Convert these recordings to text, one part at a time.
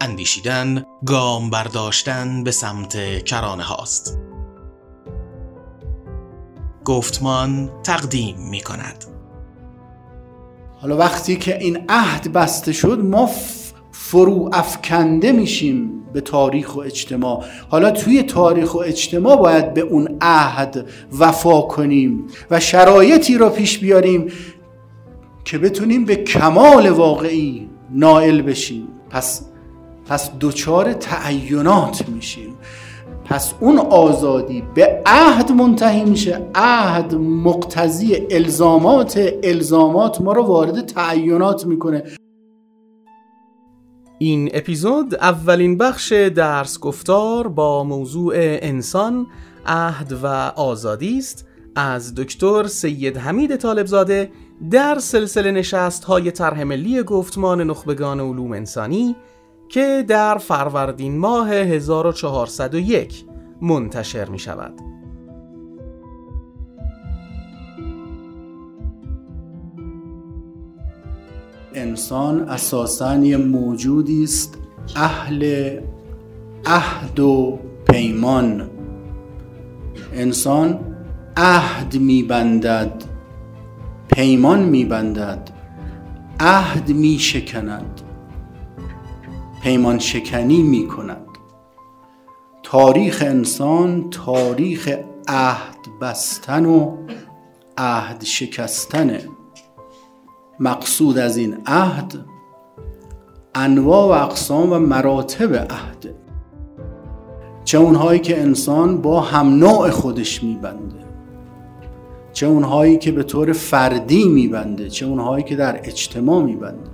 اندیشیدن گام برداشتن به سمت کرانه هاست. گفتمان تقدیم می کند. حالا وقتی که این عهد بسته شد ما فرو افکنده میشیم به تاریخ و اجتماع. حالا توی تاریخ و اجتماع باید به اون عهد وفا کنیم و شرایطی را پیش بیاریم که بتونیم به کمال واقعی نائل بشیم. پس پس دوچار تعینات میشیم. پس اون آزادی به عهد منتهی میشه. عهد مقتضی الزامات الزامات ما رو وارد تعینات می‌کنه. این اپیزود اولین بخش درس گفتار با موضوع انسان عهد و آزادی است. از دکتر سید حمید طالبزاده در سلسله نشست های طرح ملی گفتمان نخبگان علوم انسانی که در فروردین ماه 1401 منتشر می شود. انسان اساسا یه موجودی است اهل عهد و پیمان انسان عهد میبندد پیمان میبندد عهد میشکند پیمان شکنی می‌کند تاریخ انسان تاریخ عهد بستن و عهد شکستنه مقصود از این عهد انواع و اقسام و مراتب عهد. چه اونهایی که انسان با هم نوع خودش میبنده. چه اونهایی که به طور فردی میبنده. چه اونهایی که در اجتماع میبنده.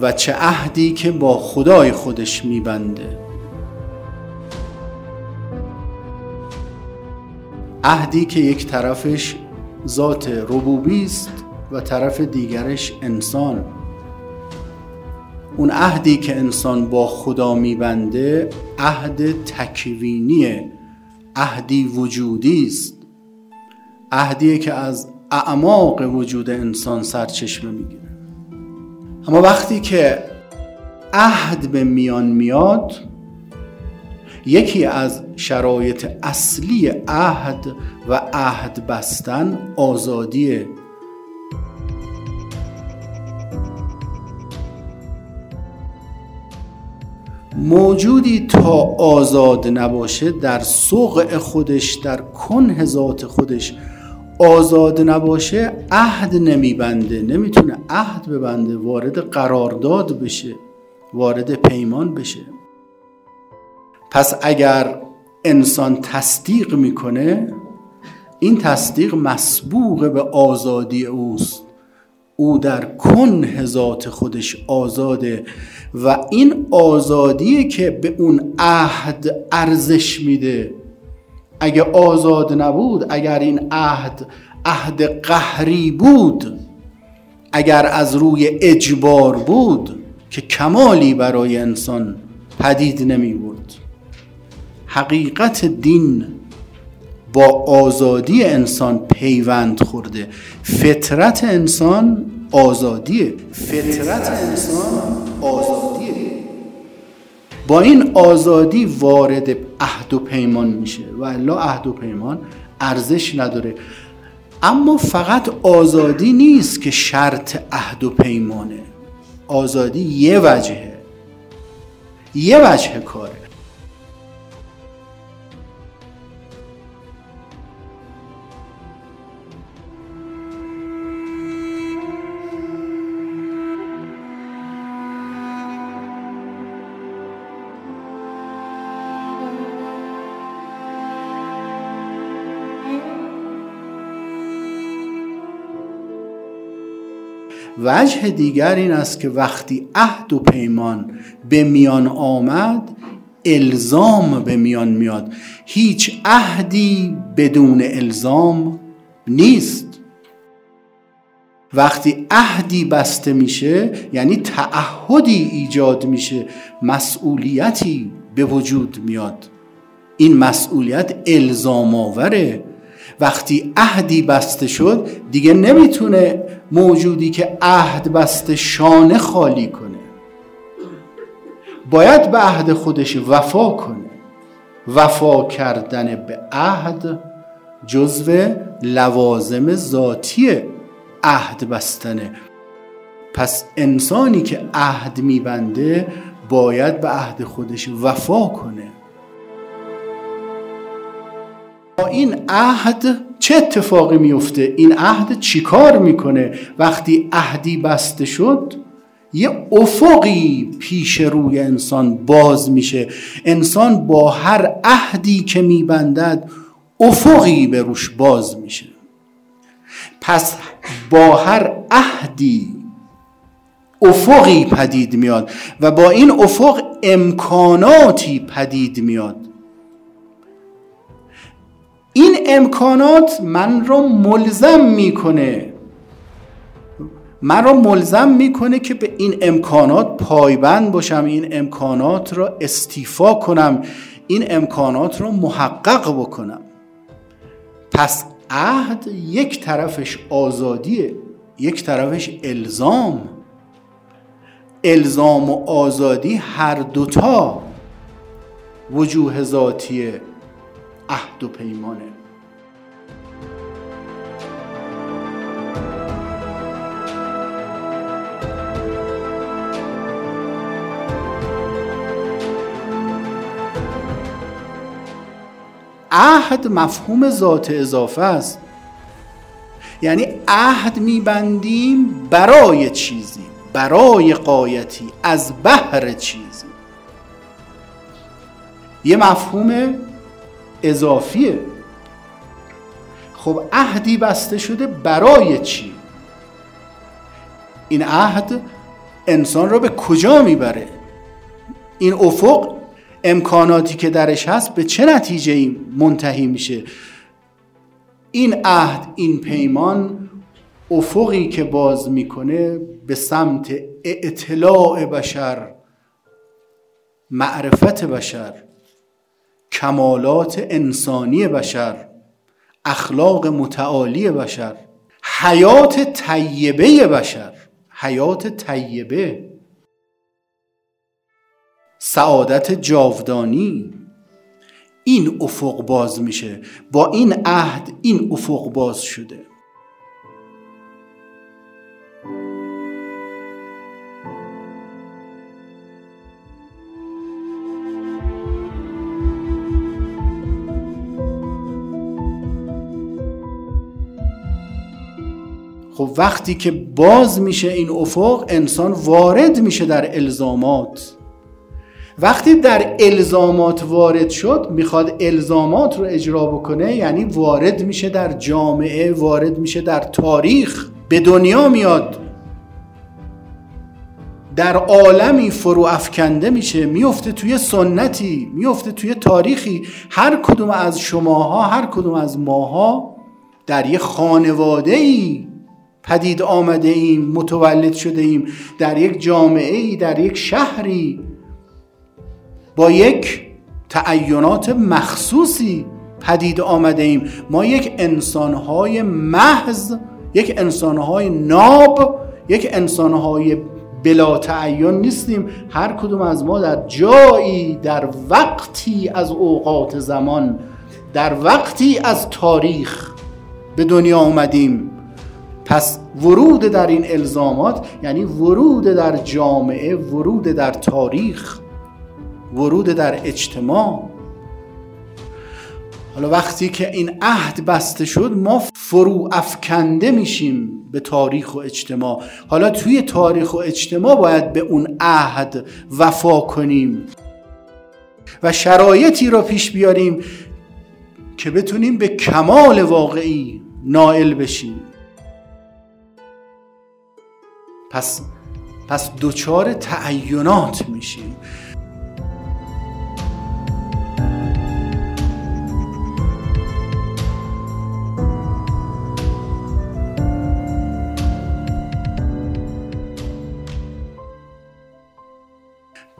و چه عهدی که با خدای خودش میبنده. عهدی که یک طرفش ذات ربوبی است و طرف دیگرش انسان. اون عهدی که انسان با خدا میبنده عهد تکوینیه عهدی وجودی است. عهدی که از اعماق وجود انسان سرچشمه می‌گیره. اما وقتی که عهد به میان میاد یکی از شرایط اصلی عهد و عهد بستن آزادیه. موجودی تا آزاد نباشه در سوق خودش در کنه ذات خودش آزاد نباشه عهد نمیبنده. نمی‌تونه عهد ببنده وارد قرارداد بشه وارد پیمان بشه. پس اگر انسان تصدیق می‌کنه این تصدیق مسبوق به آزادی اوست. او در کن ذات خودش آزاده و این آزادی که به اون عهد ارزش میده. اگه آزاد نبود اگر این عهد عهد قهری بود اگر از روی اجبار بود که کمالی برای انسان پدید نمی بود حقیقت دین با آزادی انسان پیوند خورده. فطرت انسان آزادیه. فطرت انسان آزادیه. با این آزادی وارد عهد و پیمان میشه. و الا عهد و پیمان ارزش نداره. اما فقط آزادی نیست که شرط عهد و پیمانه. آزادی یه وجهه. یه وجه کاره. وجه دیگر این است که وقتی عهد و پیمان به میان آمد الزام به میان میاد. هیچ عهدی بدون الزام نیست. وقتی عهدی بسته میشه یعنی تعهدی ایجاد میشه مسئولیتی به وجود میاد. این مسئولیت الزام آوره وقتی عهدی بسته شد دیگه نمی‌تونه موجودی که عهد بسته شانه خالی کنه. باید به عهد خودش وفا کنه. وفا کردن به عهد جزو لوازم ذاتی عهد بستنه پس انسانی که عهد میبنده باید به عهد خودش وفا کنه. این عهد چه اتفاقی میفته؟ این عهد چیکار می‌کنه؟ وقتی عهدی بسته شد یه افقی پیش روی انسان باز میشه. انسان با هر عهدی که میبندد افقی به روش باز میشه. پس با هر عهدی افقی پدید میاد و با این افق امکاناتی پدید میاد. این امکانات من را ملزم می‌کنه. من را ملزم می‌کنه که به این امکانات پایبند باشم این امکانات را استیفا کنم این امکانات را محقق بکنم. پس عهد یک طرفش آزادیه یک طرفش الزام. الزام و آزادی هر دوتا وجوه ذاتی عهد و پیمانه. عهد مفهوم ذات اضافه است. یعنی عهد میبندیم برای چیزی برای قایتی از بهر چیزی. یه مفهوم اضافیه. خب عهدی بسته شده برای چی؟ این عهد انسان را به کجا می‌بره؟ این افق امکاناتی که درش هست به چه نتیجه ای منتهی میشه؟ این عهد این پیمان افقی که باز می‌کنه به سمت اطلاع بشر معرفت بشر. کمالات انسانی بشر اخلاق متعالی بشر حیات طیبه بشر حیات طیبه. سعادت جاودانی. این افق باز میشه. با این عهد این افق باز شده. خب وقتی که باز میشه این افق انسان وارد میشه در الزامات. وقتی در الزامات وارد شد می‌خواد الزامات رو اجرا بکنه یعنی وارد میشه در جامعه وارد میشه در تاریخ به دنیا میاد. در عالمی فرو افکنده میشه میفته توی سنتی میفته توی تاریخی. هر کدوم از شماها هر کدوم از ماها در یه خانواده ای پدید آمده ایم متولد شده ایم. در یک جامعه ای در یک شهری. با یک تعینات مخصوصی پدید آمده ایم. ما یک انسانهای محض یک انسانهای ناب یک انسانهای بلا تعین نیستیم. هر کدوم از ما در جایی در وقتی از اوقات زمان در وقتی از تاریخ به دنیا آمدیم. پس ورود در این الزامات یعنی ورود در جامعه ورود در تاریخ ورود در اجتماع. حالا وقتی که این عهد بسته شد ما فرو افکنده میشیم به تاریخ و اجتماع. حالا توی تاریخ و اجتماع باید به اون عهد وفا کنیم و شرایطی را پیش بیاریم که بتونیم به کمال واقعی نائل بشیم. پس پس دوچار تعینات میشیم.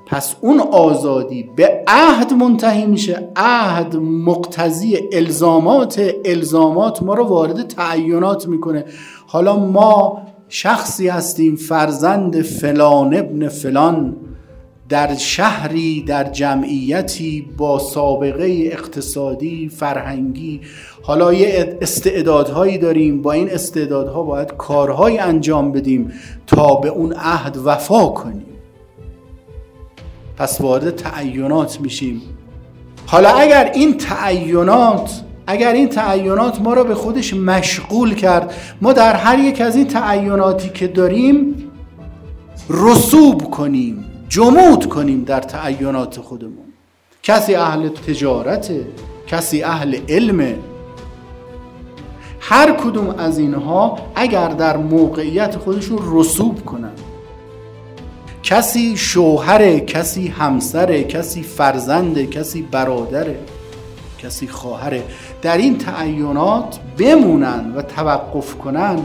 پس اون آزادی به عهد منتهی میشه. عهد مقتضی الزامات الزامات ما رو وارد تعینات می‌کنه. حالا ما شخصی هستیم فرزند فلان ابن فلان. در شهری در جمعیتی با سابقه اقتصادی فرهنگی. حالا یه استعدادهایی داریم. با این استعدادها باید کارهایی انجام بدیم تا به اون عهد وفا کنیم. پس وارد تعینات میشیم. حالا اگر این تعینات اگر این تعینات ما را به خودش مشغول کرد ما در هر یک از این تعیناتی که داریم رسوب کنیم جمود کنیم در تعینات خودمون. کسی اهل تجارته کسی اهل علمه. هر کدوم از اینها اگر در موقعیت خودشون رسوب کنن. کسی شوهره کسی همسره کسی فرزنده کسی برادره. کسی خواهره در این تعینات بمونن و توقف کنن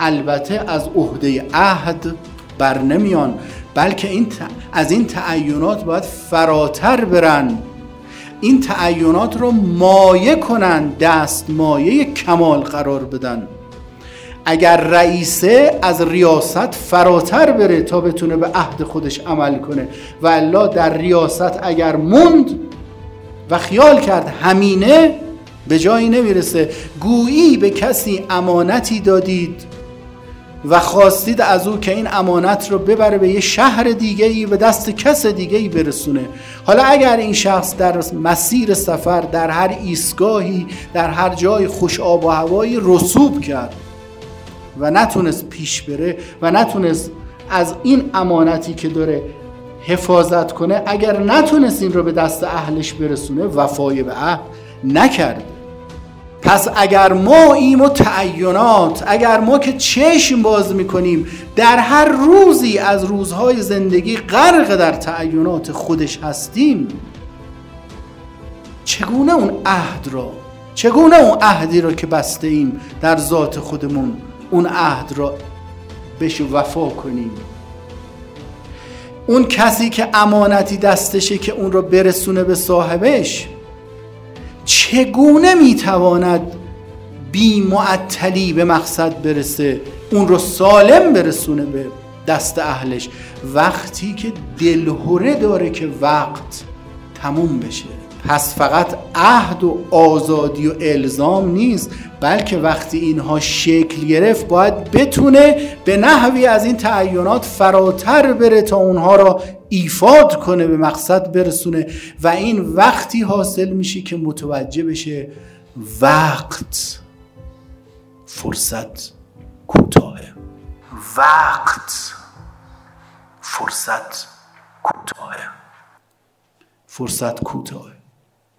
البته از عهده عهد بر نمیان. بلکه این از این تعینات باید فراتر برن. این تعینات رو مایه کنن دست مایه کمال قرار بدن. اگر رئیسه از ریاست فراتر بره تا بتونه به عهد خودش عمل کنه. و الا در ریاست اگر موند و خیال کرد همینه به جایی نمی‌رسه. گویی به کسی امانتی دادید و خواستید از او که این امانت رو ببره به یه شهر دیگه ای و دست کس دیگه ای برسونه. حالا اگر این شخص در مسیر سفر در هر ایستگاهی در هر جای خوش آب و هوایی رسوب کرد و نتونست پیش بره و نتونست از این امانتی که داره حفاظت کنه اگر نتونست این رو به دست اهلش برسونه وفای به عهد نکرده. پس اگر ما ایم و تعینات اگر ما که چشم باز می‌کنیم در هر روزی از روزهای زندگی غرق در تعینات خودش هستیم چگونه اون عهد را چگونه اون عهدی را که بسته ایم در ذات خودمون اون عهد را بهش وفا کنیم؟ اون کسی که امانتی دستشه که اون را برسونه به صاحبش چگونه می‌تواند بی معطلی به مقصد برسه؟ اون رو سالم برسونه به دست اهلش. وقتی که دلهوره داره که وقت تموم بشه. پس فقط عهد و آزادی و الزام نیست بلکه وقتی اینها شکل گرفت باید بتونه به نحوی از این تعینات فراتر بره تا اونها را ایفاد کنه به مقصد برسونه. و این وقتی حاصل میشه که متوجه بشه وقت فرصت کوتاه وقت فرصت کوتاه فرصت کوتاه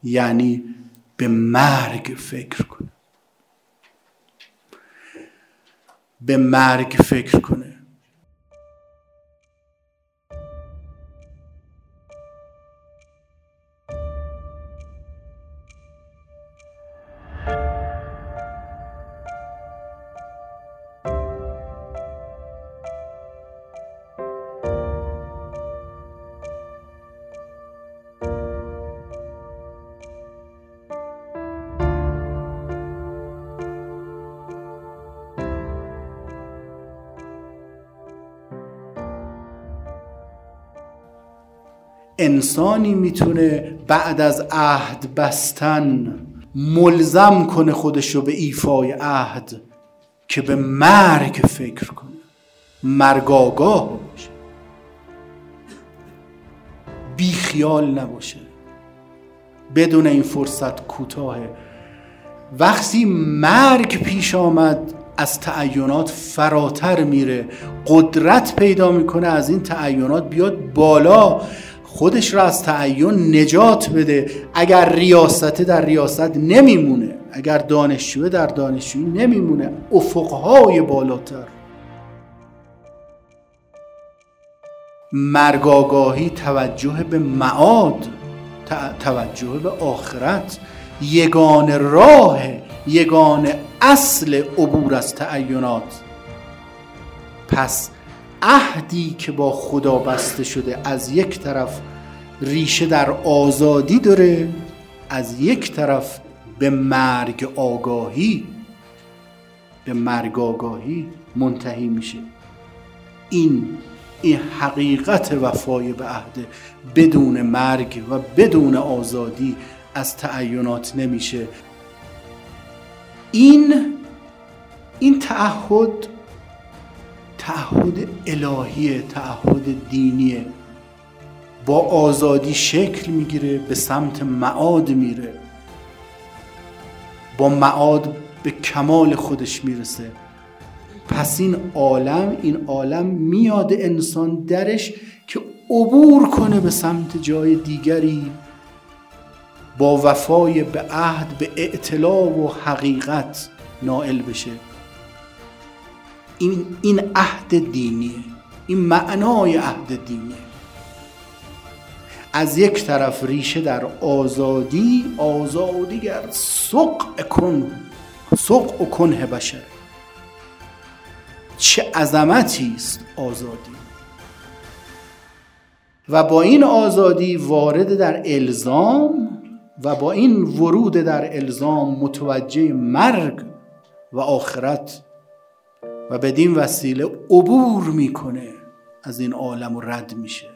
یعنی به مرگ فکر کنه. به مرگ فکر کنه. انسانی می‌تونه بعد از عهد بستن ملزم کنه خودش رو به ایفای عهد که به مرگ فکر کنه. مرگ آگاه باشه. بی خیال نباشه. بدون این فرصت کوتاه. وقتی مرگ پیش آمد از تعینات فراتر میره. قدرت پیدا می‌کنه از این تعینات بیاد بالا. خودش را از تعین نجات بده. اگر ریاسته در ریاست نمیمونه اگر دانشجوه در دانشجویی نمیمونه افقهای بالاتر. مرگاگاهی توجه به معاد توجه به آخرت. یگان راه یگان اصل عبور از تعینات. پس عهدی که با خدا بسته شده از یک طرف ریشه در آزادی داره از یک طرف به مرگ آگاهی به مرگ آگاهی منتهی میشه. این این حقیقت وفای به عهد بدون مرگ و بدون آزادی از تعینات نمیشه. این این تعهد تعهد الهیه تعهد دینیه با آزادی شکل می‌گیره به سمت معاد میره. با معاد به کمال خودش می‌رسه. پس این عالم این عالم میاد انسان درش که عبور کنه به سمت جای دیگری. با وفای به عهد به اعتلاع و حقیقت نائل بشه. این این عهد دینیه این معنای عهد دینیه از یک طرف ریشه در آزادی آزادی گر سق کن سق و کنه بشر. چه عظمتی است آزادی. و با این آزادی وارد در الزام و با این ورود در الزام متوجه مرگ و آخرت و بدین وسیله عبور می‌کنه. از این عالم و رد میشه.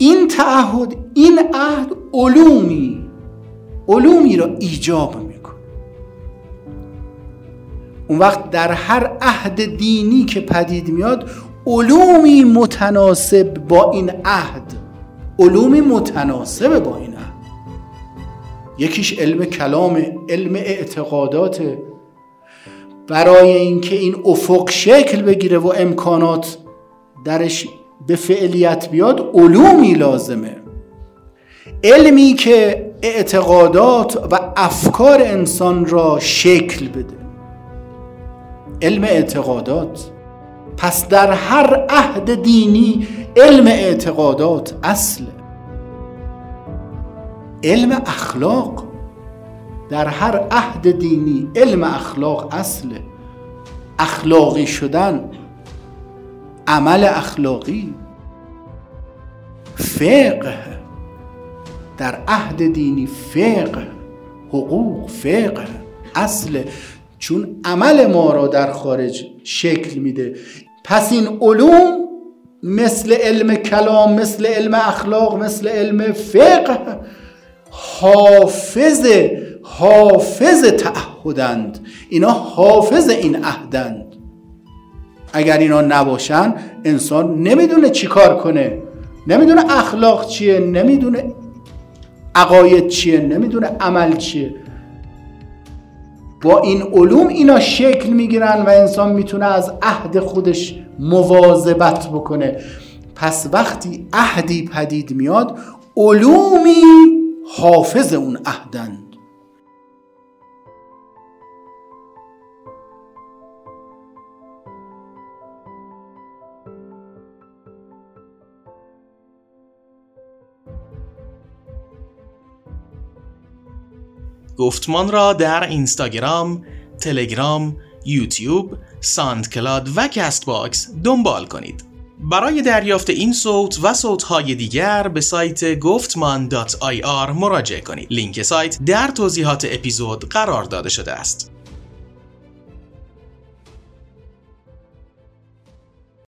این تعهد عهد علومی علومی را ایجاب می‌کنه. اون وقت در هر عهد دینی که پدید میاد علومی متناسب با این عهد. علومی متناسب با این عهد. یکیش علم کلام علم اعتقادات. برای اینکه این افق شکل بگیره و امکانات درش به فعلیت بیاد علومی لازمه. علمی که اعتقادات و افکار انسان را شکل بده. علم اعتقادات. پس در هر عهد دینی علم اعتقادات اصله علم اخلاق. در هر عهد دینی علم اخلاق اصله اخلاقی شدن. عمل اخلاقی. فقه. در عهد دینی فقه حقوق فقه اصل چون عمل ما را در خارج شکل میده. پس این علوم مثل علم کلام مثل علم اخلاق مثل علم فقه حافظ حافظ تعهدند. اینا حافظ این عهدند. اگر اینا نباشن انسان نمی‌دونه چی کار کنه. نمی‌دونه اخلاق چیه نمی‌دونه عقاید چیه؟ نمی‌دونه. عمل چیه؟ با این علوم اینا شکل می‌گیرن و انسان می‌تونه از عهد خودش مواظبت بکنه. پس وقتی عهدی پدید میاد علومی حافظ اون عهدن. گفتمان را در اینستاگرام، تلگرام، یوتیوب، SoundCloud و Castbox دنبال کنید. برای دریافت این صوت و صوتهای دیگر به سایت گفتمان.ir مراجعه کنید. لینک سایت در توضیحات اپیزود قرار داده شده است.